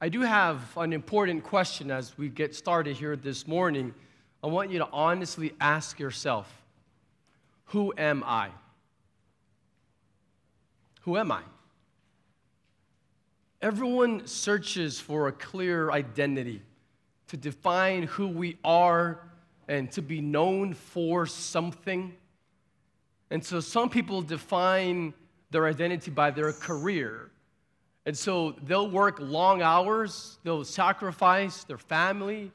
I do have an important question as we get started here this morning. I want you to honestly ask yourself Who am I? Who am I? Everyone searches for a clear identity to define who we are and to be known for something. And so some people define their identity by their career. And so they'll work long hours, they'll sacrifice their family,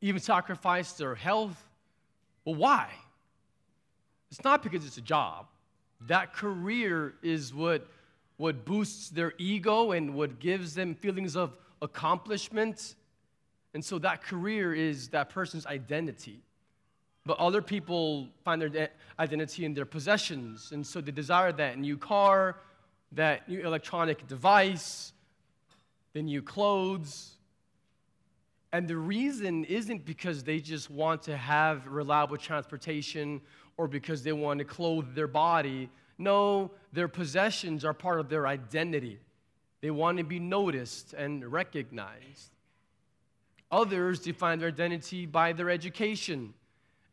even sacrifice their health. Well, why? It's not because it's a job. That career is what, what boosts their ego and what gives them feelings of accomplishment. And so that career is that person's identity. But other people find their identity in their possessions. And so they desire that new car, that new electronic device, the new clothes. And the reason isn't because they just want to have reliable transportation or because they want to clothe their body. No, their possessions are part of their identity. They want to be noticed and recognized. Others define their identity by their education.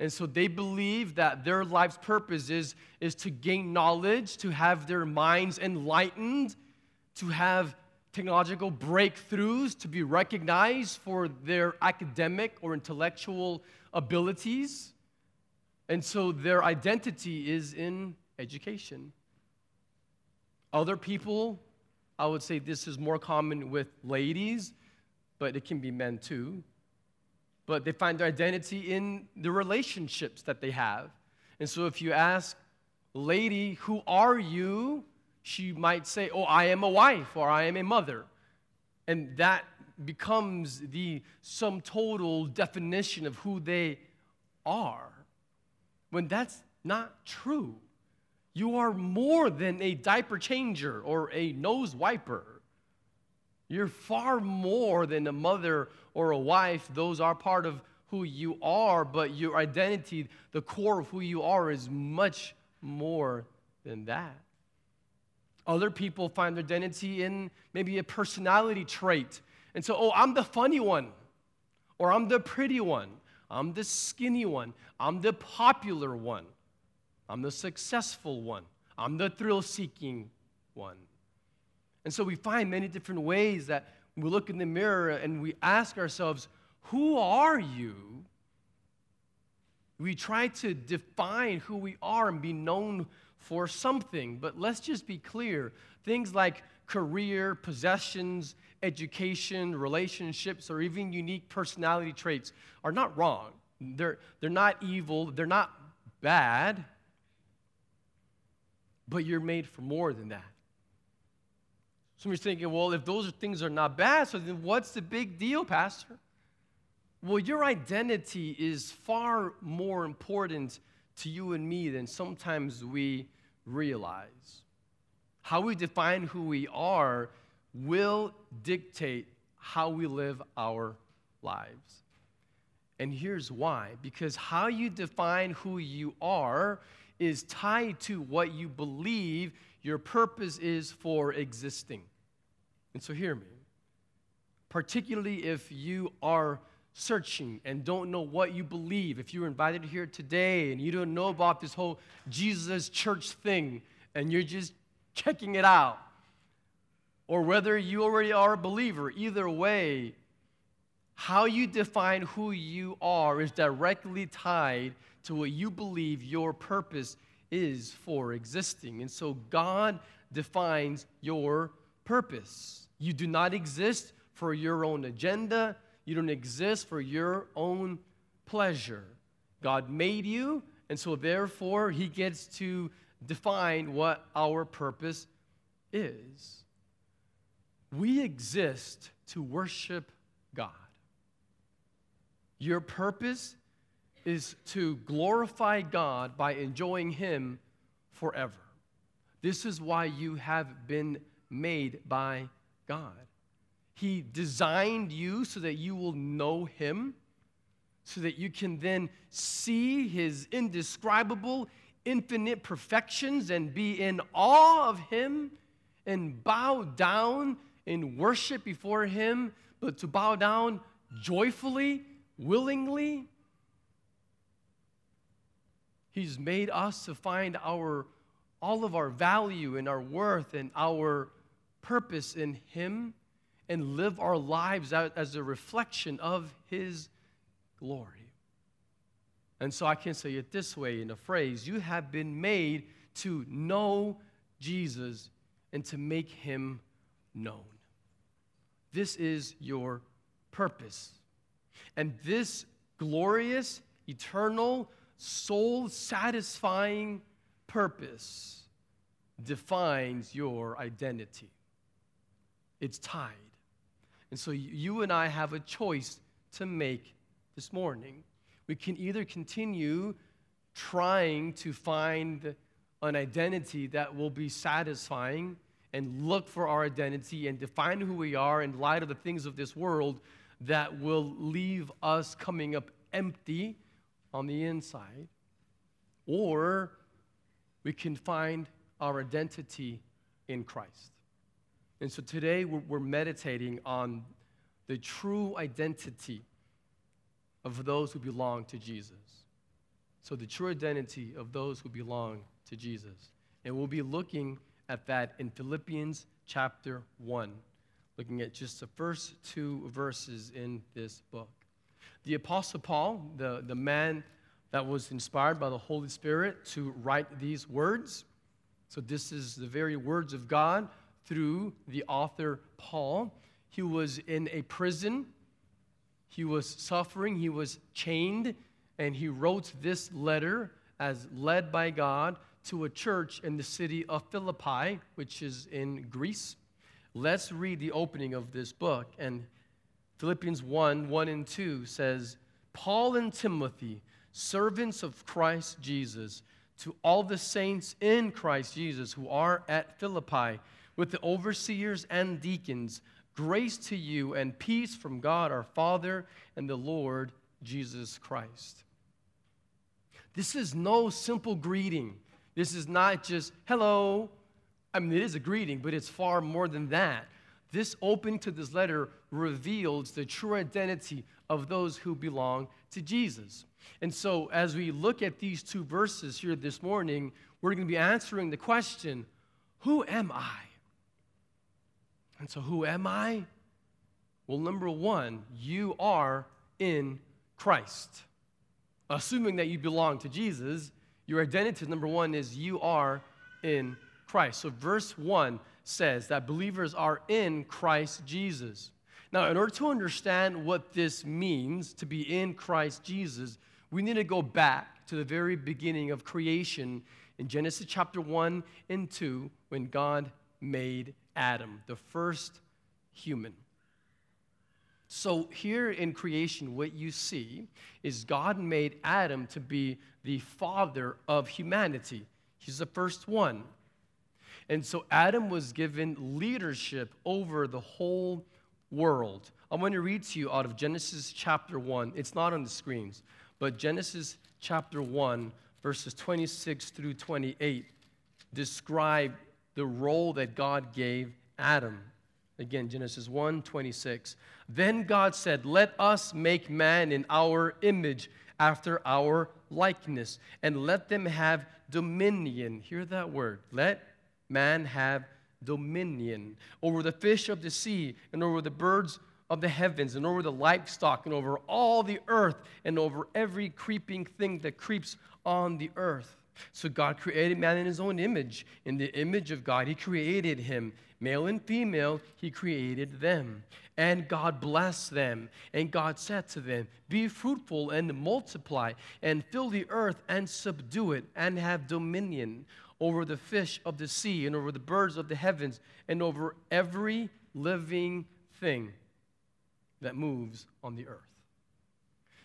And so they believe that their life's purpose is, is to gain knowledge, to have their minds enlightened, to have technological breakthroughs, to be recognized for their academic or intellectual abilities. And so their identity is in education. Other people, I would say this is more common with ladies, but it can be men too but they find their identity in the relationships that they have. And so if you ask, lady, who are you? She might say, oh, I am a wife or I am a mother. And that becomes the sum total definition of who they are. When that's not true. You are more than a diaper changer or a nose wiper. You're far more than a mother or a wife. Those are part of who you are, but your identity, the core of who you are, is much more than that. Other people find their identity in maybe a personality trait. And so, oh, I'm the funny one, or I'm the pretty one, I'm the skinny one, I'm the popular one, I'm the successful one, I'm the thrill seeking one. And so we find many different ways that we look in the mirror and we ask ourselves, Who are you? We try to define who we are and be known for something. But let's just be clear things like career, possessions, education, relationships, or even unique personality traits are not wrong. They're, they're not evil, they're not bad, but you're made for more than that. Some of you thinking, well, if those things are not bad, so then what's the big deal, Pastor? Well, your identity is far more important to you and me than sometimes we realize. How we define who we are will dictate how we live our lives. And here's why because how you define who you are is tied to what you believe your purpose is for existing. And so, hear me. Particularly if you are searching and don't know what you believe, if you were invited here today and you don't know about this whole Jesus church thing and you're just checking it out, or whether you already are a believer, either way, how you define who you are is directly tied to what you believe your purpose is for existing. And so God defines your purpose. You do not exist for your own agenda, you don't exist for your own pleasure. God made you, and so therefore, He gets to define what our purpose is. We exist to worship God. Your purpose is to glorify God by enjoying Him forever. This is why you have been made by God. He designed you so that you will know Him, so that you can then see His indescribable, infinite perfections and be in awe of Him and bow down in worship before Him, but to bow down joyfully, willingly. He's made us to find our all of our value and our worth and our purpose in Him and live our lives out as a reflection of His glory. And so I can say it this way in a phrase you have been made to know Jesus and to make Him known. This is your purpose. And this glorious, eternal, soul satisfying purpose defines your identity. It's tied. And so you and I have a choice to make this morning. We can either continue trying to find an identity that will be satisfying and look for our identity and define who we are in light of the things of this world that will leave us coming up empty on the inside. Or we can find our identity in Christ. And so today we're, we're meditating on the true identity of those who belong to Jesus. So, the true identity of those who belong to Jesus. And we'll be looking at that in Philippians chapter 1, looking at just the first two verses in this book. The Apostle Paul, the, the man that was inspired by the Holy Spirit to write these words, so this is the very words of God through the author Paul. He was in a prison, he was suffering, he was chained, and he wrote this letter as led by God to a church in the city of Philippi, which is in Greece. Let's read the opening of this book. And Philippians 1 1 and 2 says, Paul and Timothy, servants of Christ Jesus, to all the saints in Christ Jesus who are at Philippi, with the overseers and deacons, grace to you and peace from God our Father and the Lord Jesus Christ. This is no simple greeting. This is not just, hello. I mean, it is a greeting, but it's far more than that. This opening to this letter reveals the true identity of those who belong to Jesus. And so, as we look at these two verses here this morning, we're going to be answering the question Who am I? And so, who am I? Well, number one, you are in Christ. Assuming that you belong to Jesus, your identity, number one, is you are in Christ. So, verse 1 says that believers are in Christ Jesus. Now, in order to understand what this means to be in Christ Jesus, we need to go back to the very beginning of creation in Genesis chapter 1 and 2 when God made Adam, the first human. So, here in creation, what you see is God made Adam to be the father of humanity. He's the first one. And so, Adam was given leadership over the whole world. I want to read to you out of Genesis chapter 1. It's not on the screens, but Genesis chapter 1, verses 26 through 28 describe the role that God gave Adam. Again, Genesis 1 26. Then God said, Let us make man in our image, after our likeness, and let them have dominion. Hear that word. Let man have dominion over the fish of the sea, and over the birds of the heavens, and over the livestock, and over all the earth, and over every creeping thing that creeps on the earth. So God created man in his own image. In the image of God, he created him. Male and female, he created them. And God blessed them. And God said to them, Be fruitful and multiply, and fill the earth and subdue it, and have dominion over the fish of the sea, and over the birds of the heavens, and over every living thing that moves on the earth.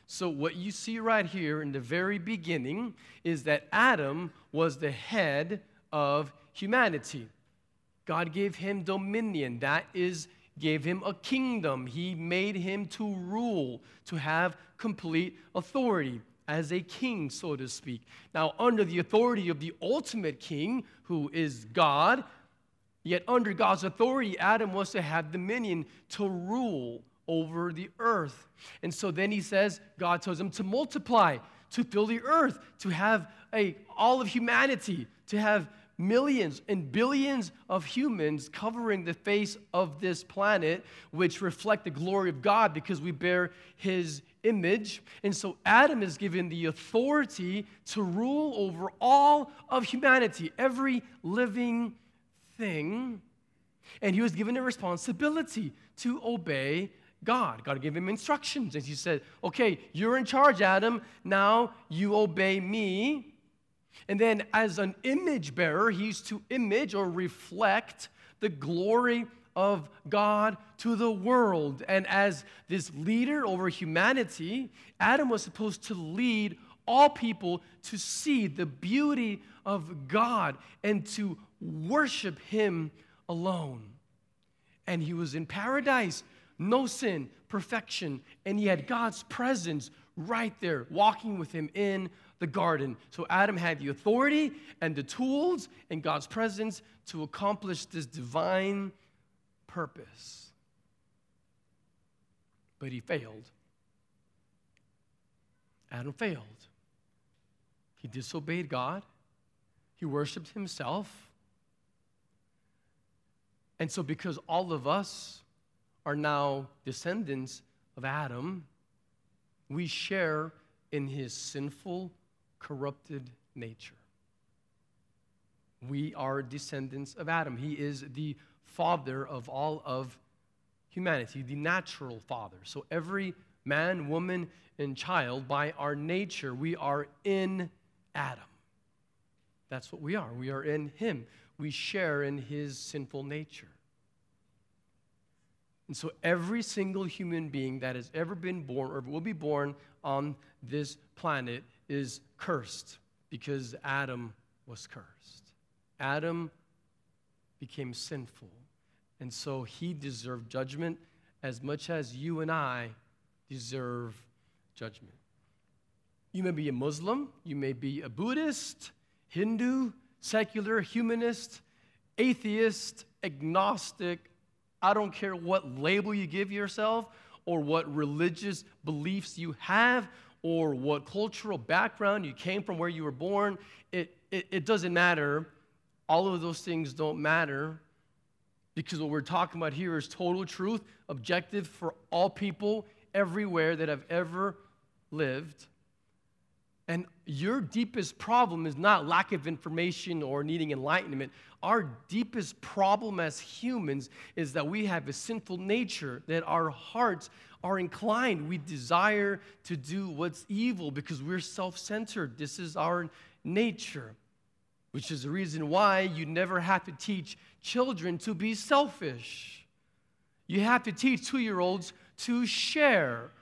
So, what you see right here in the very beginning is that Adam was the head of humanity. God gave him dominion. That is, gave him a kingdom. He made him to rule, to have complete authority as a king, so to speak. Now, under the authority of the ultimate king, who is God, Yet, under God's authority, Adam was to have dominion to rule over the earth. And so then he says, God tells him to multiply, to fill the earth, to have a, all of humanity, to have millions and billions of humans covering the face of this planet, which reflect the glory of God because we bear his image. And so Adam is given the authority to rule over all of humanity, every living thing. And he was given a responsibility to obey God. God gave him instructions. And he said, Okay, you're in charge, Adam. Now you obey me. And then, as an image bearer, he's to image or reflect the glory of God to the world. And as this leader over humanity, Adam was supposed to lead all people to see the beauty of God and to worship Him alone. And he was in paradise, no sin, perfection, and he had God's presence right there, walking with him in the garden. So Adam had the authority and the tools and God's presence to accomplish this divine purpose. But he failed. Adam failed. He disobeyed God. He worshiped himself. And so, because all of us are now descendants of Adam, we share in his sinful corrupted nature. We are descendants of Adam. He is the father of all of humanity, the natural father. So every man, woman, and child, by our nature, we are in Adam. That's what we are. We are in him. We share in his sinful nature. And so every single human being that has ever been born or will be born on this planet is cursed because Adam was cursed. Adam became sinful. And so he deserved judgment as much as you and I deserve judgment. You may be a Muslim, you may be a Buddhist, Hindu, secular, humanist, atheist, agnostic. I don't care what label you give yourself or what religious beliefs you have or what cultural background you came from, where you were born, it, it, it doesn't matter. All of those things don't matter because what we're talking about here is total truth, objective for all people everywhere that have ever lived. And your deepest problem is not lack of information or needing enlightenment. Our deepest problem as humans is that we have a sinful nature, that our hearts are inclined. We desire to do what's evil because we're self centered. This is our nature, which is the reason why you never have to teach children to be selfish. You have to teach two year olds to share.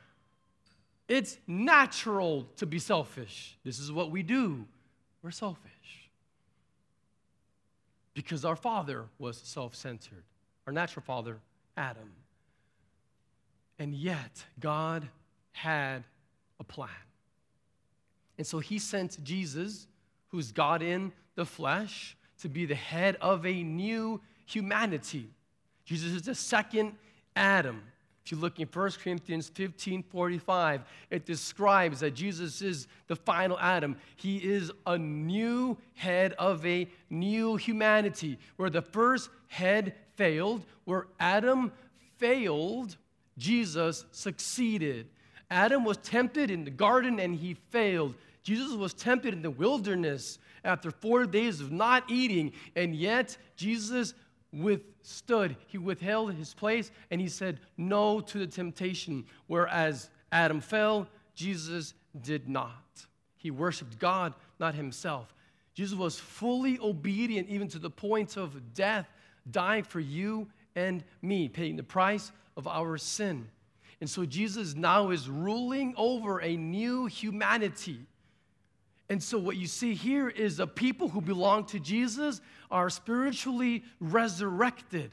It's natural to be selfish. This is what we do. We're selfish. Because our father was self centered, our natural father, Adam. And yet, God had a plan. And so he sent Jesus, who's God in the flesh, to be the head of a new humanity. Jesus is the second Adam. If you look in 1 Corinthians 15 45, it describes that Jesus is the final Adam. He is a new head of a new humanity. Where the first head failed, where Adam failed, Jesus succeeded. Adam was tempted in the garden and he failed. Jesus was tempted in the wilderness after four days of not eating, and yet Jesus withstood. He withheld his place and he said no to the temptation. Whereas Adam fell, Jesus did not. He worshiped God, not himself. Jesus was fully obedient, even to the point of death, dying for you and me, paying the price of our sin. And so Jesus now is ruling over a new humanity. And so, what you see here is the people who belong to Jesus are spiritually resurrected.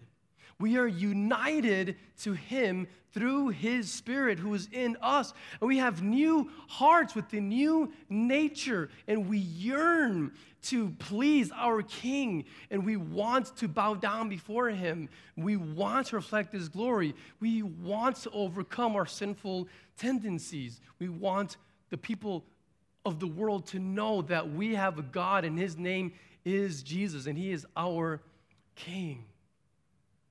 We are united to Him through His Spirit who is in us. And we have new hearts with a new nature. And we yearn to please our King. And we want to bow down before Him. We want to reflect His glory. We want to overcome our sinful tendencies. We want the people of the world to know that we have a God and His name is Jesus and He is our King.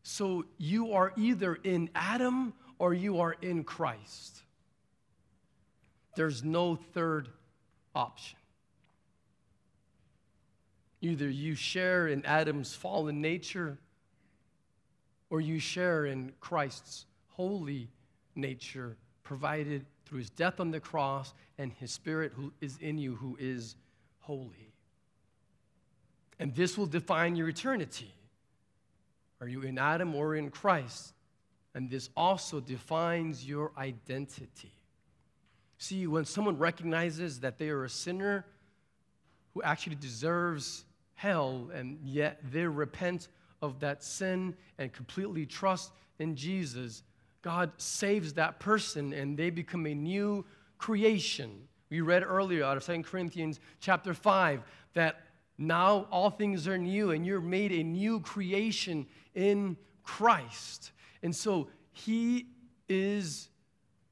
So you are either in Adam or you are in Christ. There's no third option. Either you share in Adam's fallen nature or you share in Christ's holy nature provided through his death on the cross and his spirit who is in you who is holy. And this will define your eternity. Are you in Adam or in Christ? And this also defines your identity. See, when someone recognizes that they are a sinner who actually deserves hell, and yet they repent of that sin and completely trust in Jesus, God saves that person and they become a new creation. We read earlier out of 2 Corinthians chapter 5 that now all things are new and you're made a new creation in Christ. And so he is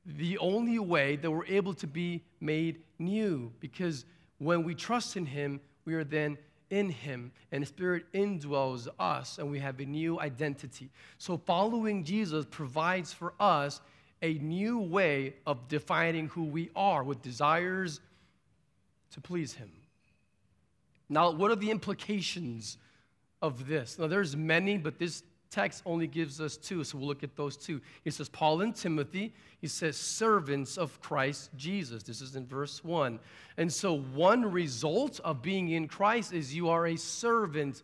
the only way that we're able to be made new because when we trust in him, we are then in him and the spirit indwells us and we have a new identity. So following jesus provides for us a new way of defining who we are with desires to please him. Now what are the implications of this? Now there's many but this text only gives us two, so we'll look at those two. He says, Paul and Timothy, he says, servants of Christ Jesus. This is in verse 1. And so, one result of being in Christ is you are a servant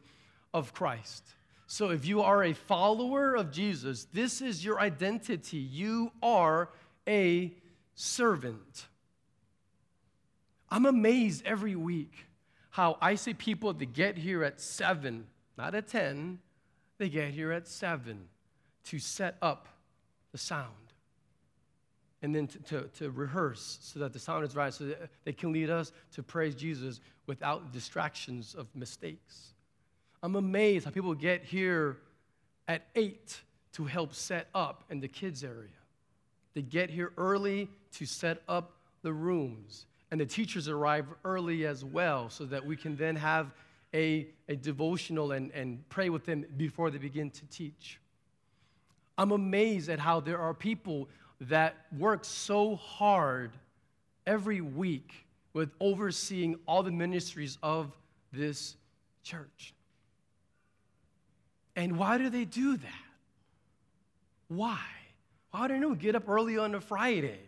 of Christ. So, if you are a follower of Jesus, this is your identity. You are a servant. I'm amazed every week how I see people that get here at 7, not at 10, they get here at 7 to set up the sound and then to, to, to, rehearse so that the sound is right, so that they can lead us to praise Jesus without distractions of mistakes. I'm amazed how people get here at 8 to help set up in the kids' area. They get here early to set up the rooms, and the teachers arrive early as well so that we can then have a, a devotional and, and pray with them before they begin to teach. I'm amazed at how there are people that work so hard every week with overseeing all the ministries of this church. And why do they do that? Why? Why do they get up early on a Friday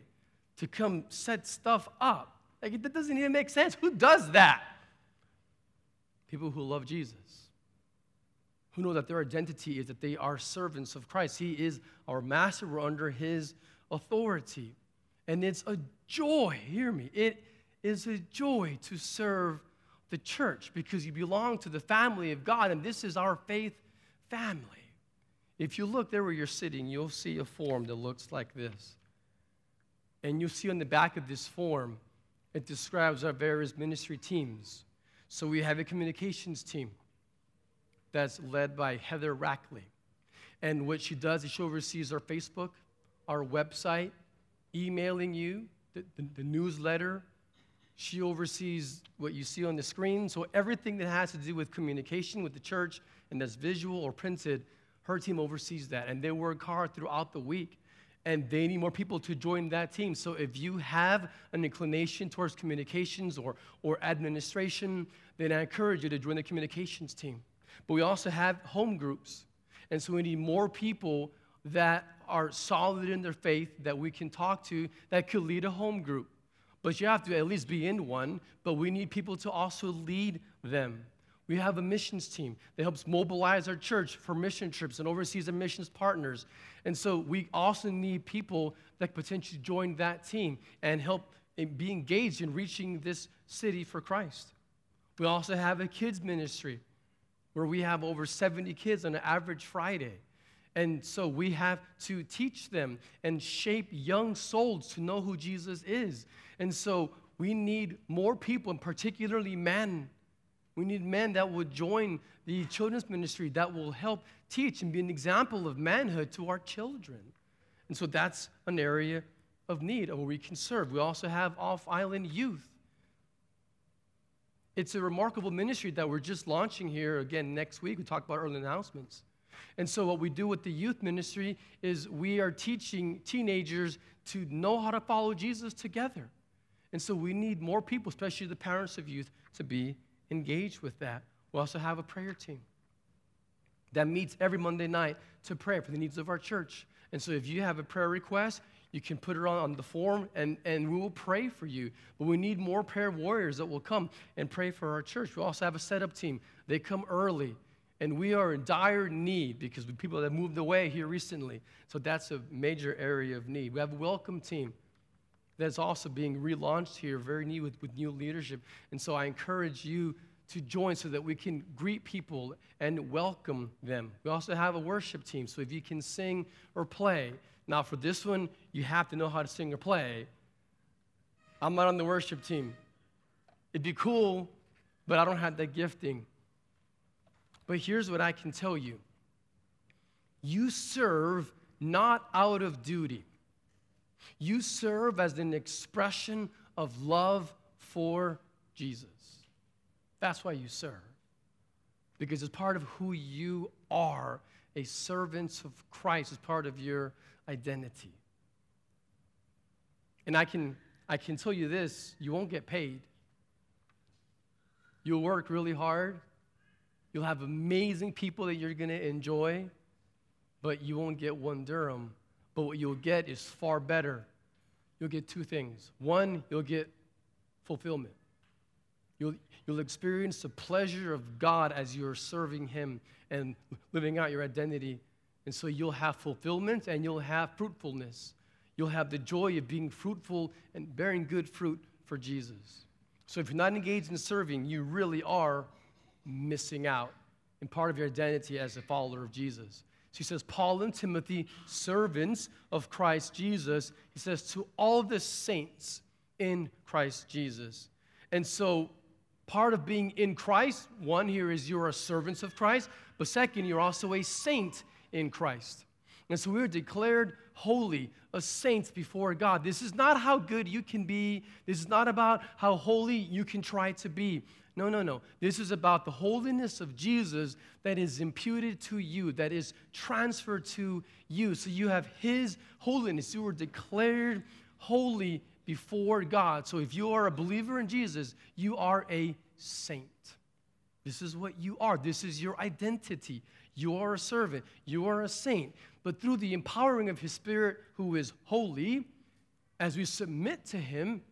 to come set stuff up? Like, that doesn't even make sense. Who does that? People who love Jesus, who know that their identity is that they are servants of Christ. He is our master, we're under his authority. And it's a joy, hear me, it is a joy to serve the church because you belong to the family of God, and this is our faith family. If you look there where you're sitting, you'll see a form that looks like this. And you'll see on the back of this form, it describes our various ministry teams. So we have a communications team that's led by Heather Rackley. And what she does is she oversees our Facebook, our website, emailing you, the, the, the, newsletter. She oversees what you see on the screen. So everything that has to do with communication with the church and that's visual or printed, her team oversees that. And they work hard throughout the week and they need more people to join that team. So if you have an inclination towards communications or, or administration, then I encourage you to join the communications team. But we also have home groups. And so we need more people that are solid in their faith that we can talk to that could lead a home group. But you have to at least be in one, but we need people to also lead them. We have a missions team that helps mobilize our church for mission trips and oversees the missions partners. And so we also need people that potentially join that team and help be engaged in reaching this city for Christ. We also have a kids ministry where we have over 70 kids on an average Friday. And so we have to teach them and shape young souls to know who Jesus is. And so we need more people, and particularly men. We need men that will join the children's ministry that will help teach and be an example of manhood to our children. And so that's an area of need where we can serve. We also have off island youth. It's a remarkable ministry that we're just launching here again next week. We talked about early announcements. And so, what we do with the youth ministry is we are teaching teenagers to know how to follow Jesus together. And so, we need more people, especially the parents of youth, to be engaged with that. We also have a prayer team that meets every Monday night to pray for the needs of our church. And so, if you have a prayer request, you can put it on, on the form and, and we will pray for you. But we need more prayer warriors that will come and pray for our church. We also have a setup team. They come early and we are in dire need because people that moved away here recently. So that's a major area of need. We have a welcome team that's also being relaunched here, very new with, with new leadership. And so I encourage you to join so that we can greet people and welcome them. We also have a worship team, so if you can sing or play. Now, for this one, you have to know how to sing or play. I'm not on the worship team. It'd be cool, but I don't have that gifting. But here's what I can tell you you serve not out of duty, you serve as an expression of love for Jesus. That's why you serve, because it's part of who you are. A servant of Christ is part of your identity. And I can, I can tell you this you won't get paid. You'll work really hard, You'll have amazing people that you're going to enjoy, but you won't get one dirham. But what you'll get is far better. You'll get two things. One, you'll get fulfillment. You'll, you'll experience the pleasure of God as you're serving Him and living out your identity. And so you'll have fulfillment and you'll have fruitfulness. You'll have the joy of being fruitful and bearing good fruit for Jesus. So if you're not engaged in serving, you really are missing out in part of your identity as a follower of Jesus. So he says, Paul and Timothy, servants of Christ Jesus, he says, to all the saints in Christ Jesus. And so, part of being in Christ, one here is you're a servant of Christ, but second, you're also a saint in Christ. And so we're declared holy, a saint before God. This is not how good you can be. This is not about how holy you can try to be. No, no, no. This is about the holiness of Jesus that is imputed to you, that is transferred to you. So you have His holiness. You were declared holy before God. So if you are a believer in Jesus, you are a saint. This is what you are. This is your identity. You are a servant. You are a saint. But through the empowering of His Spirit, who is holy, as we submit to Him,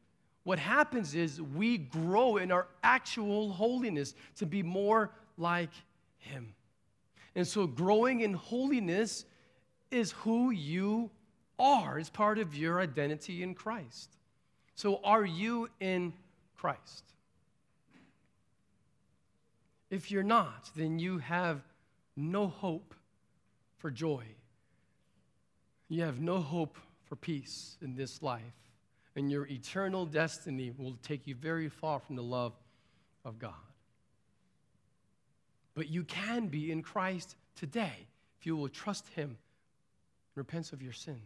what happens is we grow in our actual holiness to be more like Him. And so, growing in holiness is who you are, it's part of your identity in Christ. So, are you in Christ? If you're not, then you have no hope for joy. You have no hope for peace in this life and your eternal destiny will take you very far from the love of God. But you can be in Christ today if you will trust Him and repent of your sins.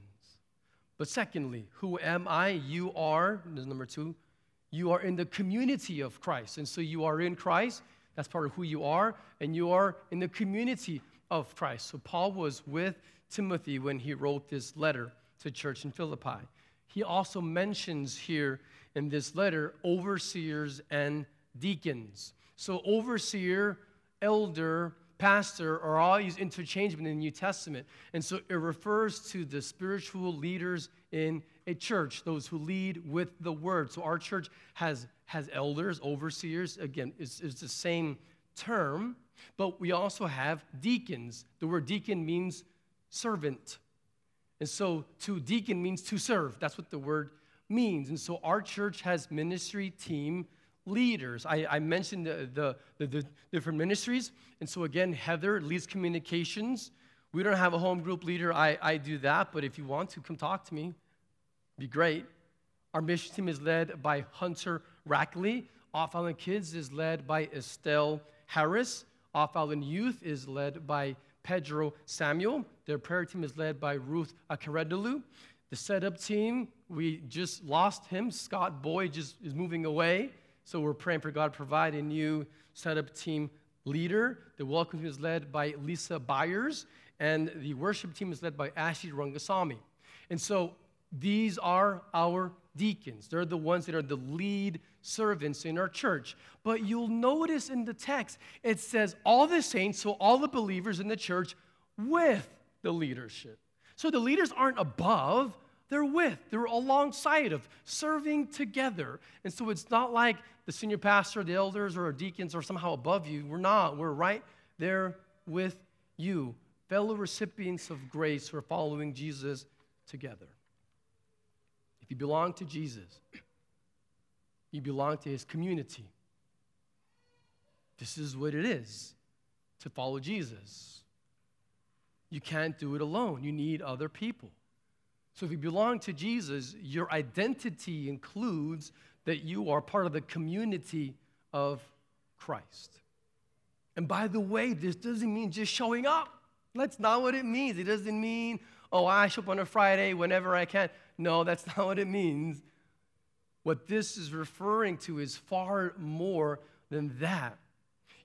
But secondly, who am I? You are, number two, you are in the community of Christ. And so you are in Christ, that's part of who you are, and you are in the community of Christ. So Paul was with Timothy when he wrote this letter to church in Philippi he also mentions here in this letter overseers and deacons. So, overseer, elder, pastor are all used interchangeably in the New Testament. And so it refers to the spiritual leaders in a church, those who lead with the word. So our church has, has elders, overseers. Again, it's, it's the same term, but we also have deacons. The word deacon means servant. And so to deacon means to serve. That's what the word means. And so our church has ministry team leaders. I, I mentioned the, the, the, the, different ministries. And so again, Heather leads communications. We don't have a home group leader. I, I do that, but if you want to, come talk to me. Be great. Our mission team is led by Hunter Rackley. Off Island Kids is led by Estelle Harris. Off Island Youth is led by Pedro Samuel. Their prayer team is led by Ruth Akaredulu. The setup team, we just lost him. Scott Boyd just is moving away. So we're praying for God to provide a new setup team leader. The welcome team is led by Lisa Byers, and the worship team is led by Ashley Rangasamy. And so these are our deacons. They're the ones that are the lead servants in our church. But you'll notice in the text, it says all the saints, so all the believers in the church with the leadership. So the leaders aren't above, they're with, they're alongside of, serving together. And so it's not like the senior pastor, the elders, or deacons are somehow above you. We're not. We're right there with you, fellow recipients of grace who are following Jesus together. If you belong to Jesus, you belong to his community. This is what it is to follow Jesus. You can't do it alone, you need other people. So if you belong to Jesus, your identity includes that you are part of the community of Christ. And by the way, this doesn't mean just showing up. That's not what it means. It doesn't mean, oh, I show up on a Friday whenever I can. No, that's not what it means. What this is referring to is far more than that.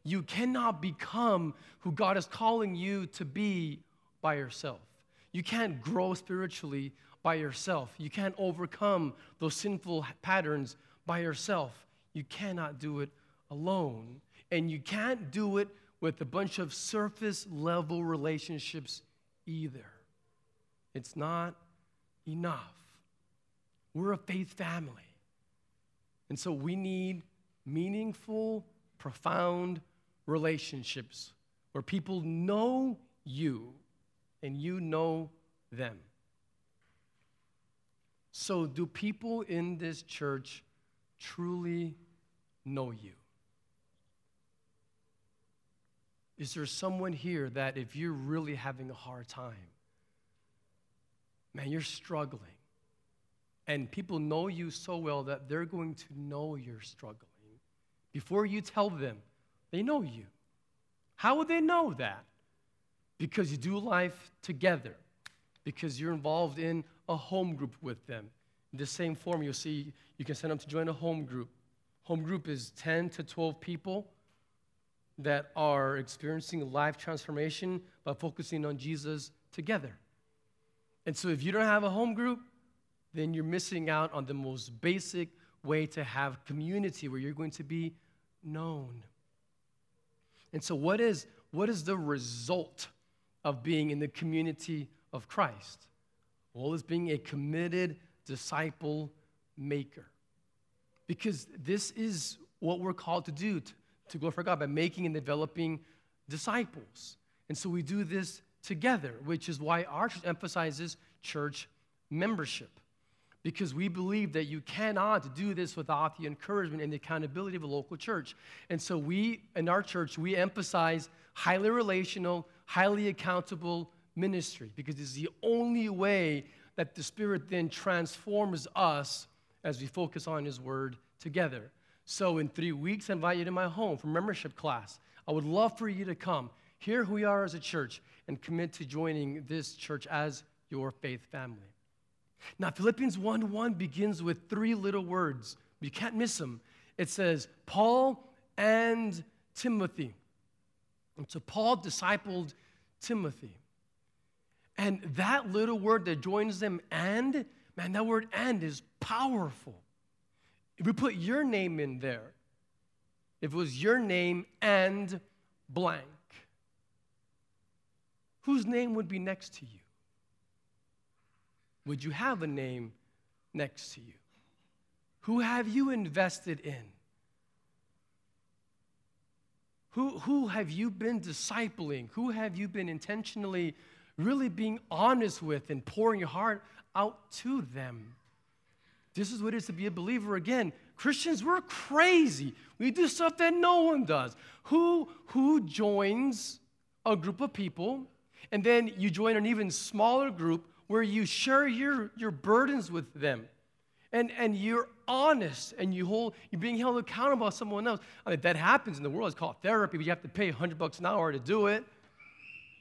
You cannot become who God is calling you to be by yourself. You can't grow spiritually by yourself. You can't overcome those sinful patterns by yourself. You cannot do it alone. And you can't do it with a bunch of surface level relationships either. It's not enough. We're a faith family. And so we need meaningful, profound relationships where people know you and you know them. So, do people in this church truly know you? Is there someone here that if you're really having a hard time, man, you're struggling, and people know you so well that they're going to know you're struggling. Before you tell them, they know you. How would they know that? Because you do life together, because you're involved in a home group with them. In the same form, you'll see you can send them to join a home group. Home group is 10 to 12 people that are experiencing life transformation by focusing on Jesus together. And so, if you don't have a home group, then you're missing out on the most basic way to have community where you're going to be known. And so, what is, what is the result of being in the community of Christ? Well, it's being a committed disciple maker. Because this is what we're called to do to, to glorify God by making and developing disciples. And so we do this together, which is why our church emphasizes church membership because we believe that you cannot do this without the encouragement and the accountability of a local church. And so we, in our church, we emphasize highly relational, highly accountable ministry because it's the only way that the Spirit then transforms us as we focus on His Word together. So in three weeks, I invite you to my home for membership class. I would love for you to come, hear who we are as a church, and commit to joining this church as your faith family. Now, Philippians 1 1 begins with three little words. You can't miss them. It says, Paul and Timothy. And so Paul discipled Timothy. And that little word that joins them, and, man, that word and is powerful. If we put your name in there, if it was your name and blank, whose name would be next to you? Would you have a name next to you? Who have you invested in? Who, who have you been discipling? Who have you been intentionally really being honest with and pouring your heart out to them? This is what it is to be a believer. Again, Christians, we're crazy. We do stuff that no one does. Who, who joins a group of people And then you join an even smaller group where you share your, your burdens with them. And, and you're honest and you hold, you're being held accountable by someone else. I mean, that happens in the world. It's called therapy, but you have to pay 100 bucks an hour to do it.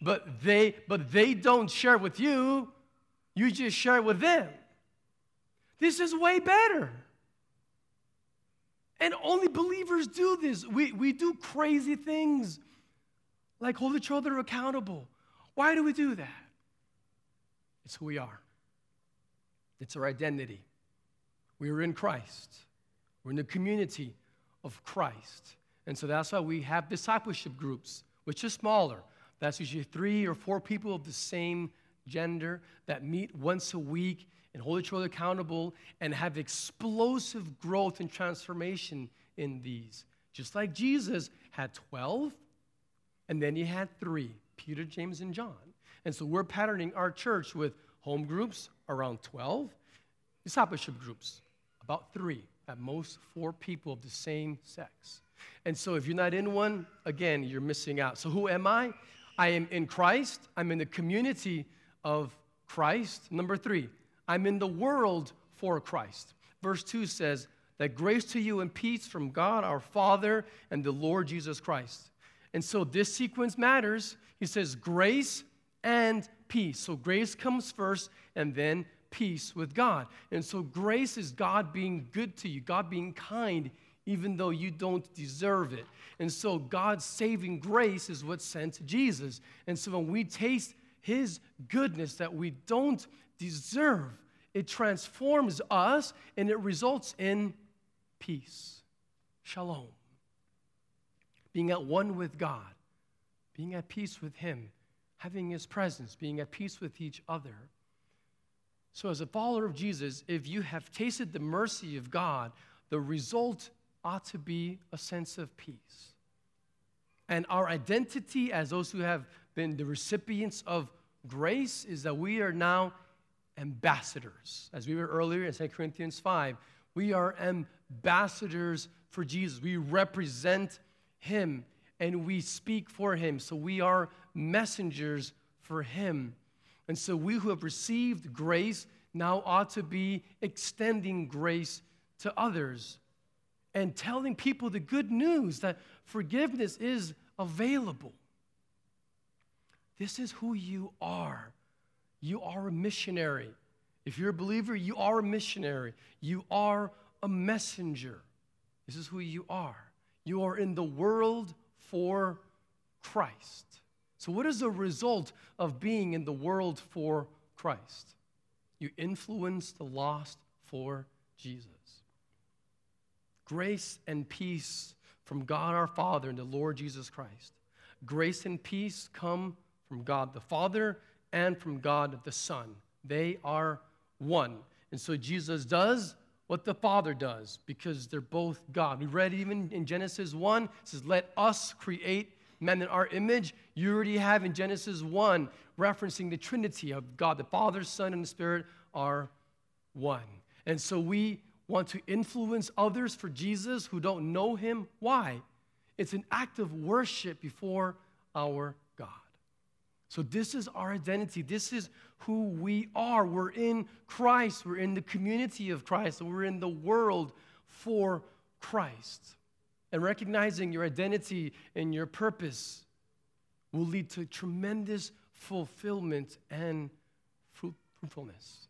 But they, but they don't share with you. You just share it with them. This is way better. And only believers do this. We, we do crazy things like hold each other accountable. Why do we do that? It's who we are, it's our identity. We are in Christ, we're in the community of Christ. And so that's why we have discipleship groups, which is smaller. That's usually three or four people of the same gender that meet once a week and hold each other accountable and have explosive growth and transformation in these. Just like Jesus had 12, and then he had three Peter, James, and John. And so we're patterning our church with home groups around 12, discipleship groups about three, at most four people of the same sex. And so if you're not in one, again, you're missing out. So who am I? I am in Christ. I'm in the community of Christ. Number three, I'm in the world for Christ. Verse 2 says, That grace to you and peace from God our Father and the Lord Jesus Christ. And so this sequence matters. He says, Grace and peace. So grace comes first, and then peace with God. And so grace is God being good to you, God being kind, even though you don't deserve it. And so God's saving grace is what sent Jesus. And so when we taste his goodness that we don't deserve, it transforms us and it results in peace. Shalom. Being at one with God, being at peace with Him, having His presence, being at peace with each other. So, as a follower of Jesus, if you have tasted the mercy of God, the result ought to be a sense of peace. And our identity as those who have been the recipients of grace is that we are now ambassadors. As we were earlier in 2 Corinthians 5, we are ambassadors for Jesus. We represent him and we speak for him. So we are messengers for him. And so we who have received grace now ought to be extending grace to others and telling people the good news that forgiveness is available. This is who you are. You are a missionary. If you're a believer, you are a missionary. You are a messenger. This is who you are. You are in the world for Christ. So, what is the result of being in the world for Christ? You influence the lost for Jesus. Grace and peace from God our Father and the Lord Jesus Christ. Grace and peace come from God the Father and from God the Son. They are one. And so Jesus does what the Father does because they're both God. We read even in Genesis 1, it says, Let us create men in our image. You already have in Genesis 1 referencing the Trinity of God, the Father, Son, and the Spirit are one. And so we want to influence others for Jesus who don't know him. Why? It's an act of worship before our God. so, this is our identity. This is who we are. We're in Christ. We're in the community of Christ. We're in the world for Christ. And recognizing your identity and your purpose will lead to tremendous fulfillment and fruitfulness.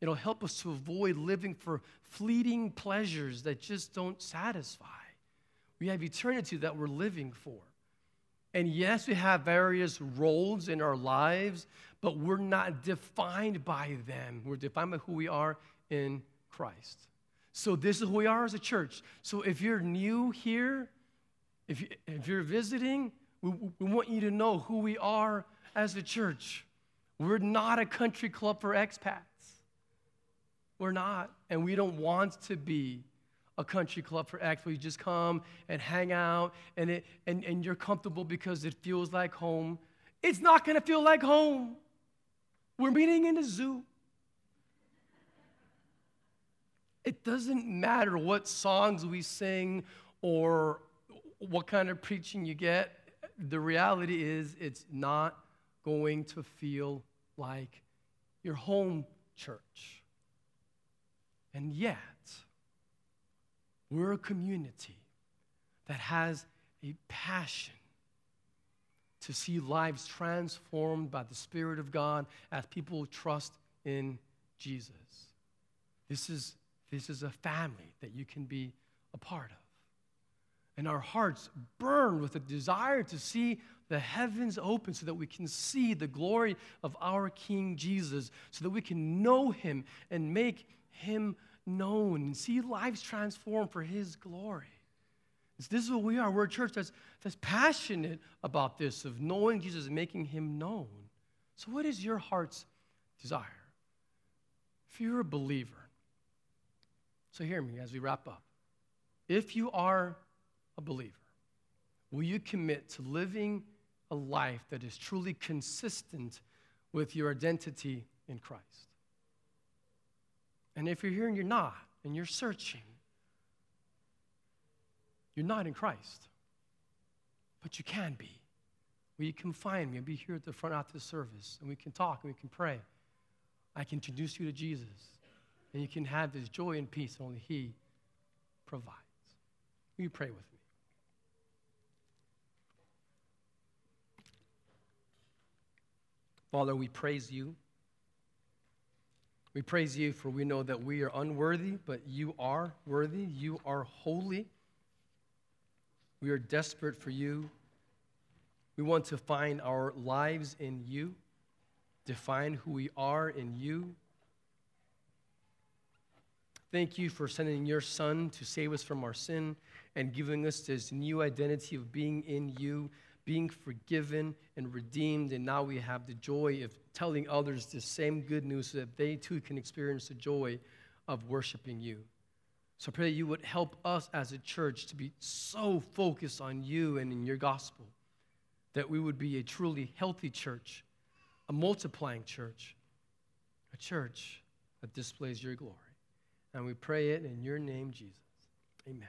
It'll help us to avoid living for fleeting pleasures that just don't satisfy. We have eternity that we're living for. And yes, we have various roles in our lives, but we're not defined by them. We're defined by who we are in Christ. So, this is who we are as a church. So, if you're new here, if, you, if you're visiting, we, we want you to know who we are as a church. We're not a country club for expats. We're not, and we don't want to be a country club for where you just come and hang out and, it, and, and you're comfortable because it feels like home. It's not going to feel like home. We're meeting in a zoo. It doesn't matter what songs we sing or what kind of preaching you get. The reality is, it's not going to feel like your home church. And yet, we're a community that has a passion to see lives transformed by the Spirit of God as people trust in Jesus. This is, this is a family that you can be a part of. And our hearts burn with a desire to see the heavens open so that we can see the glory of our King Jesus, so that we can know him and make him known and see lives transformed for his glory. This is what we are. We're a church that's, that's passionate about this, of knowing Jesus and making him known. So, what is your heart's desire? If you're a believer, so hear me as we wrap up. If you are a believer, will you commit to living a life that is truly consistent with your identity in Christ? And if you're here and you're not, and you're searching, you're not in Christ, but you can be. Will you come find me. I'll be here at the front after the service, and we can talk and we can pray. I can introduce you to Jesus, and you can have this joy and peace only He provides. Will you pray with me? Father, we praise you. We praise you for we know that we are unworthy, but you are worthy. You are holy. We are desperate for you. We want to find our lives in you, define who we are in you. Thank you for sending your Son to save us from our sin and giving us this new identity of being in you, being forgiven and redeemed. And now we have the joy of telling others the same good news so that they too can experience the joy of worshiping you. So I pray that you would help us as a church to be so focused on you and in your gospel that we would be a truly healthy church, a multiplying church, a church that displays your glory. And we pray it in your name, Jesus. Amen.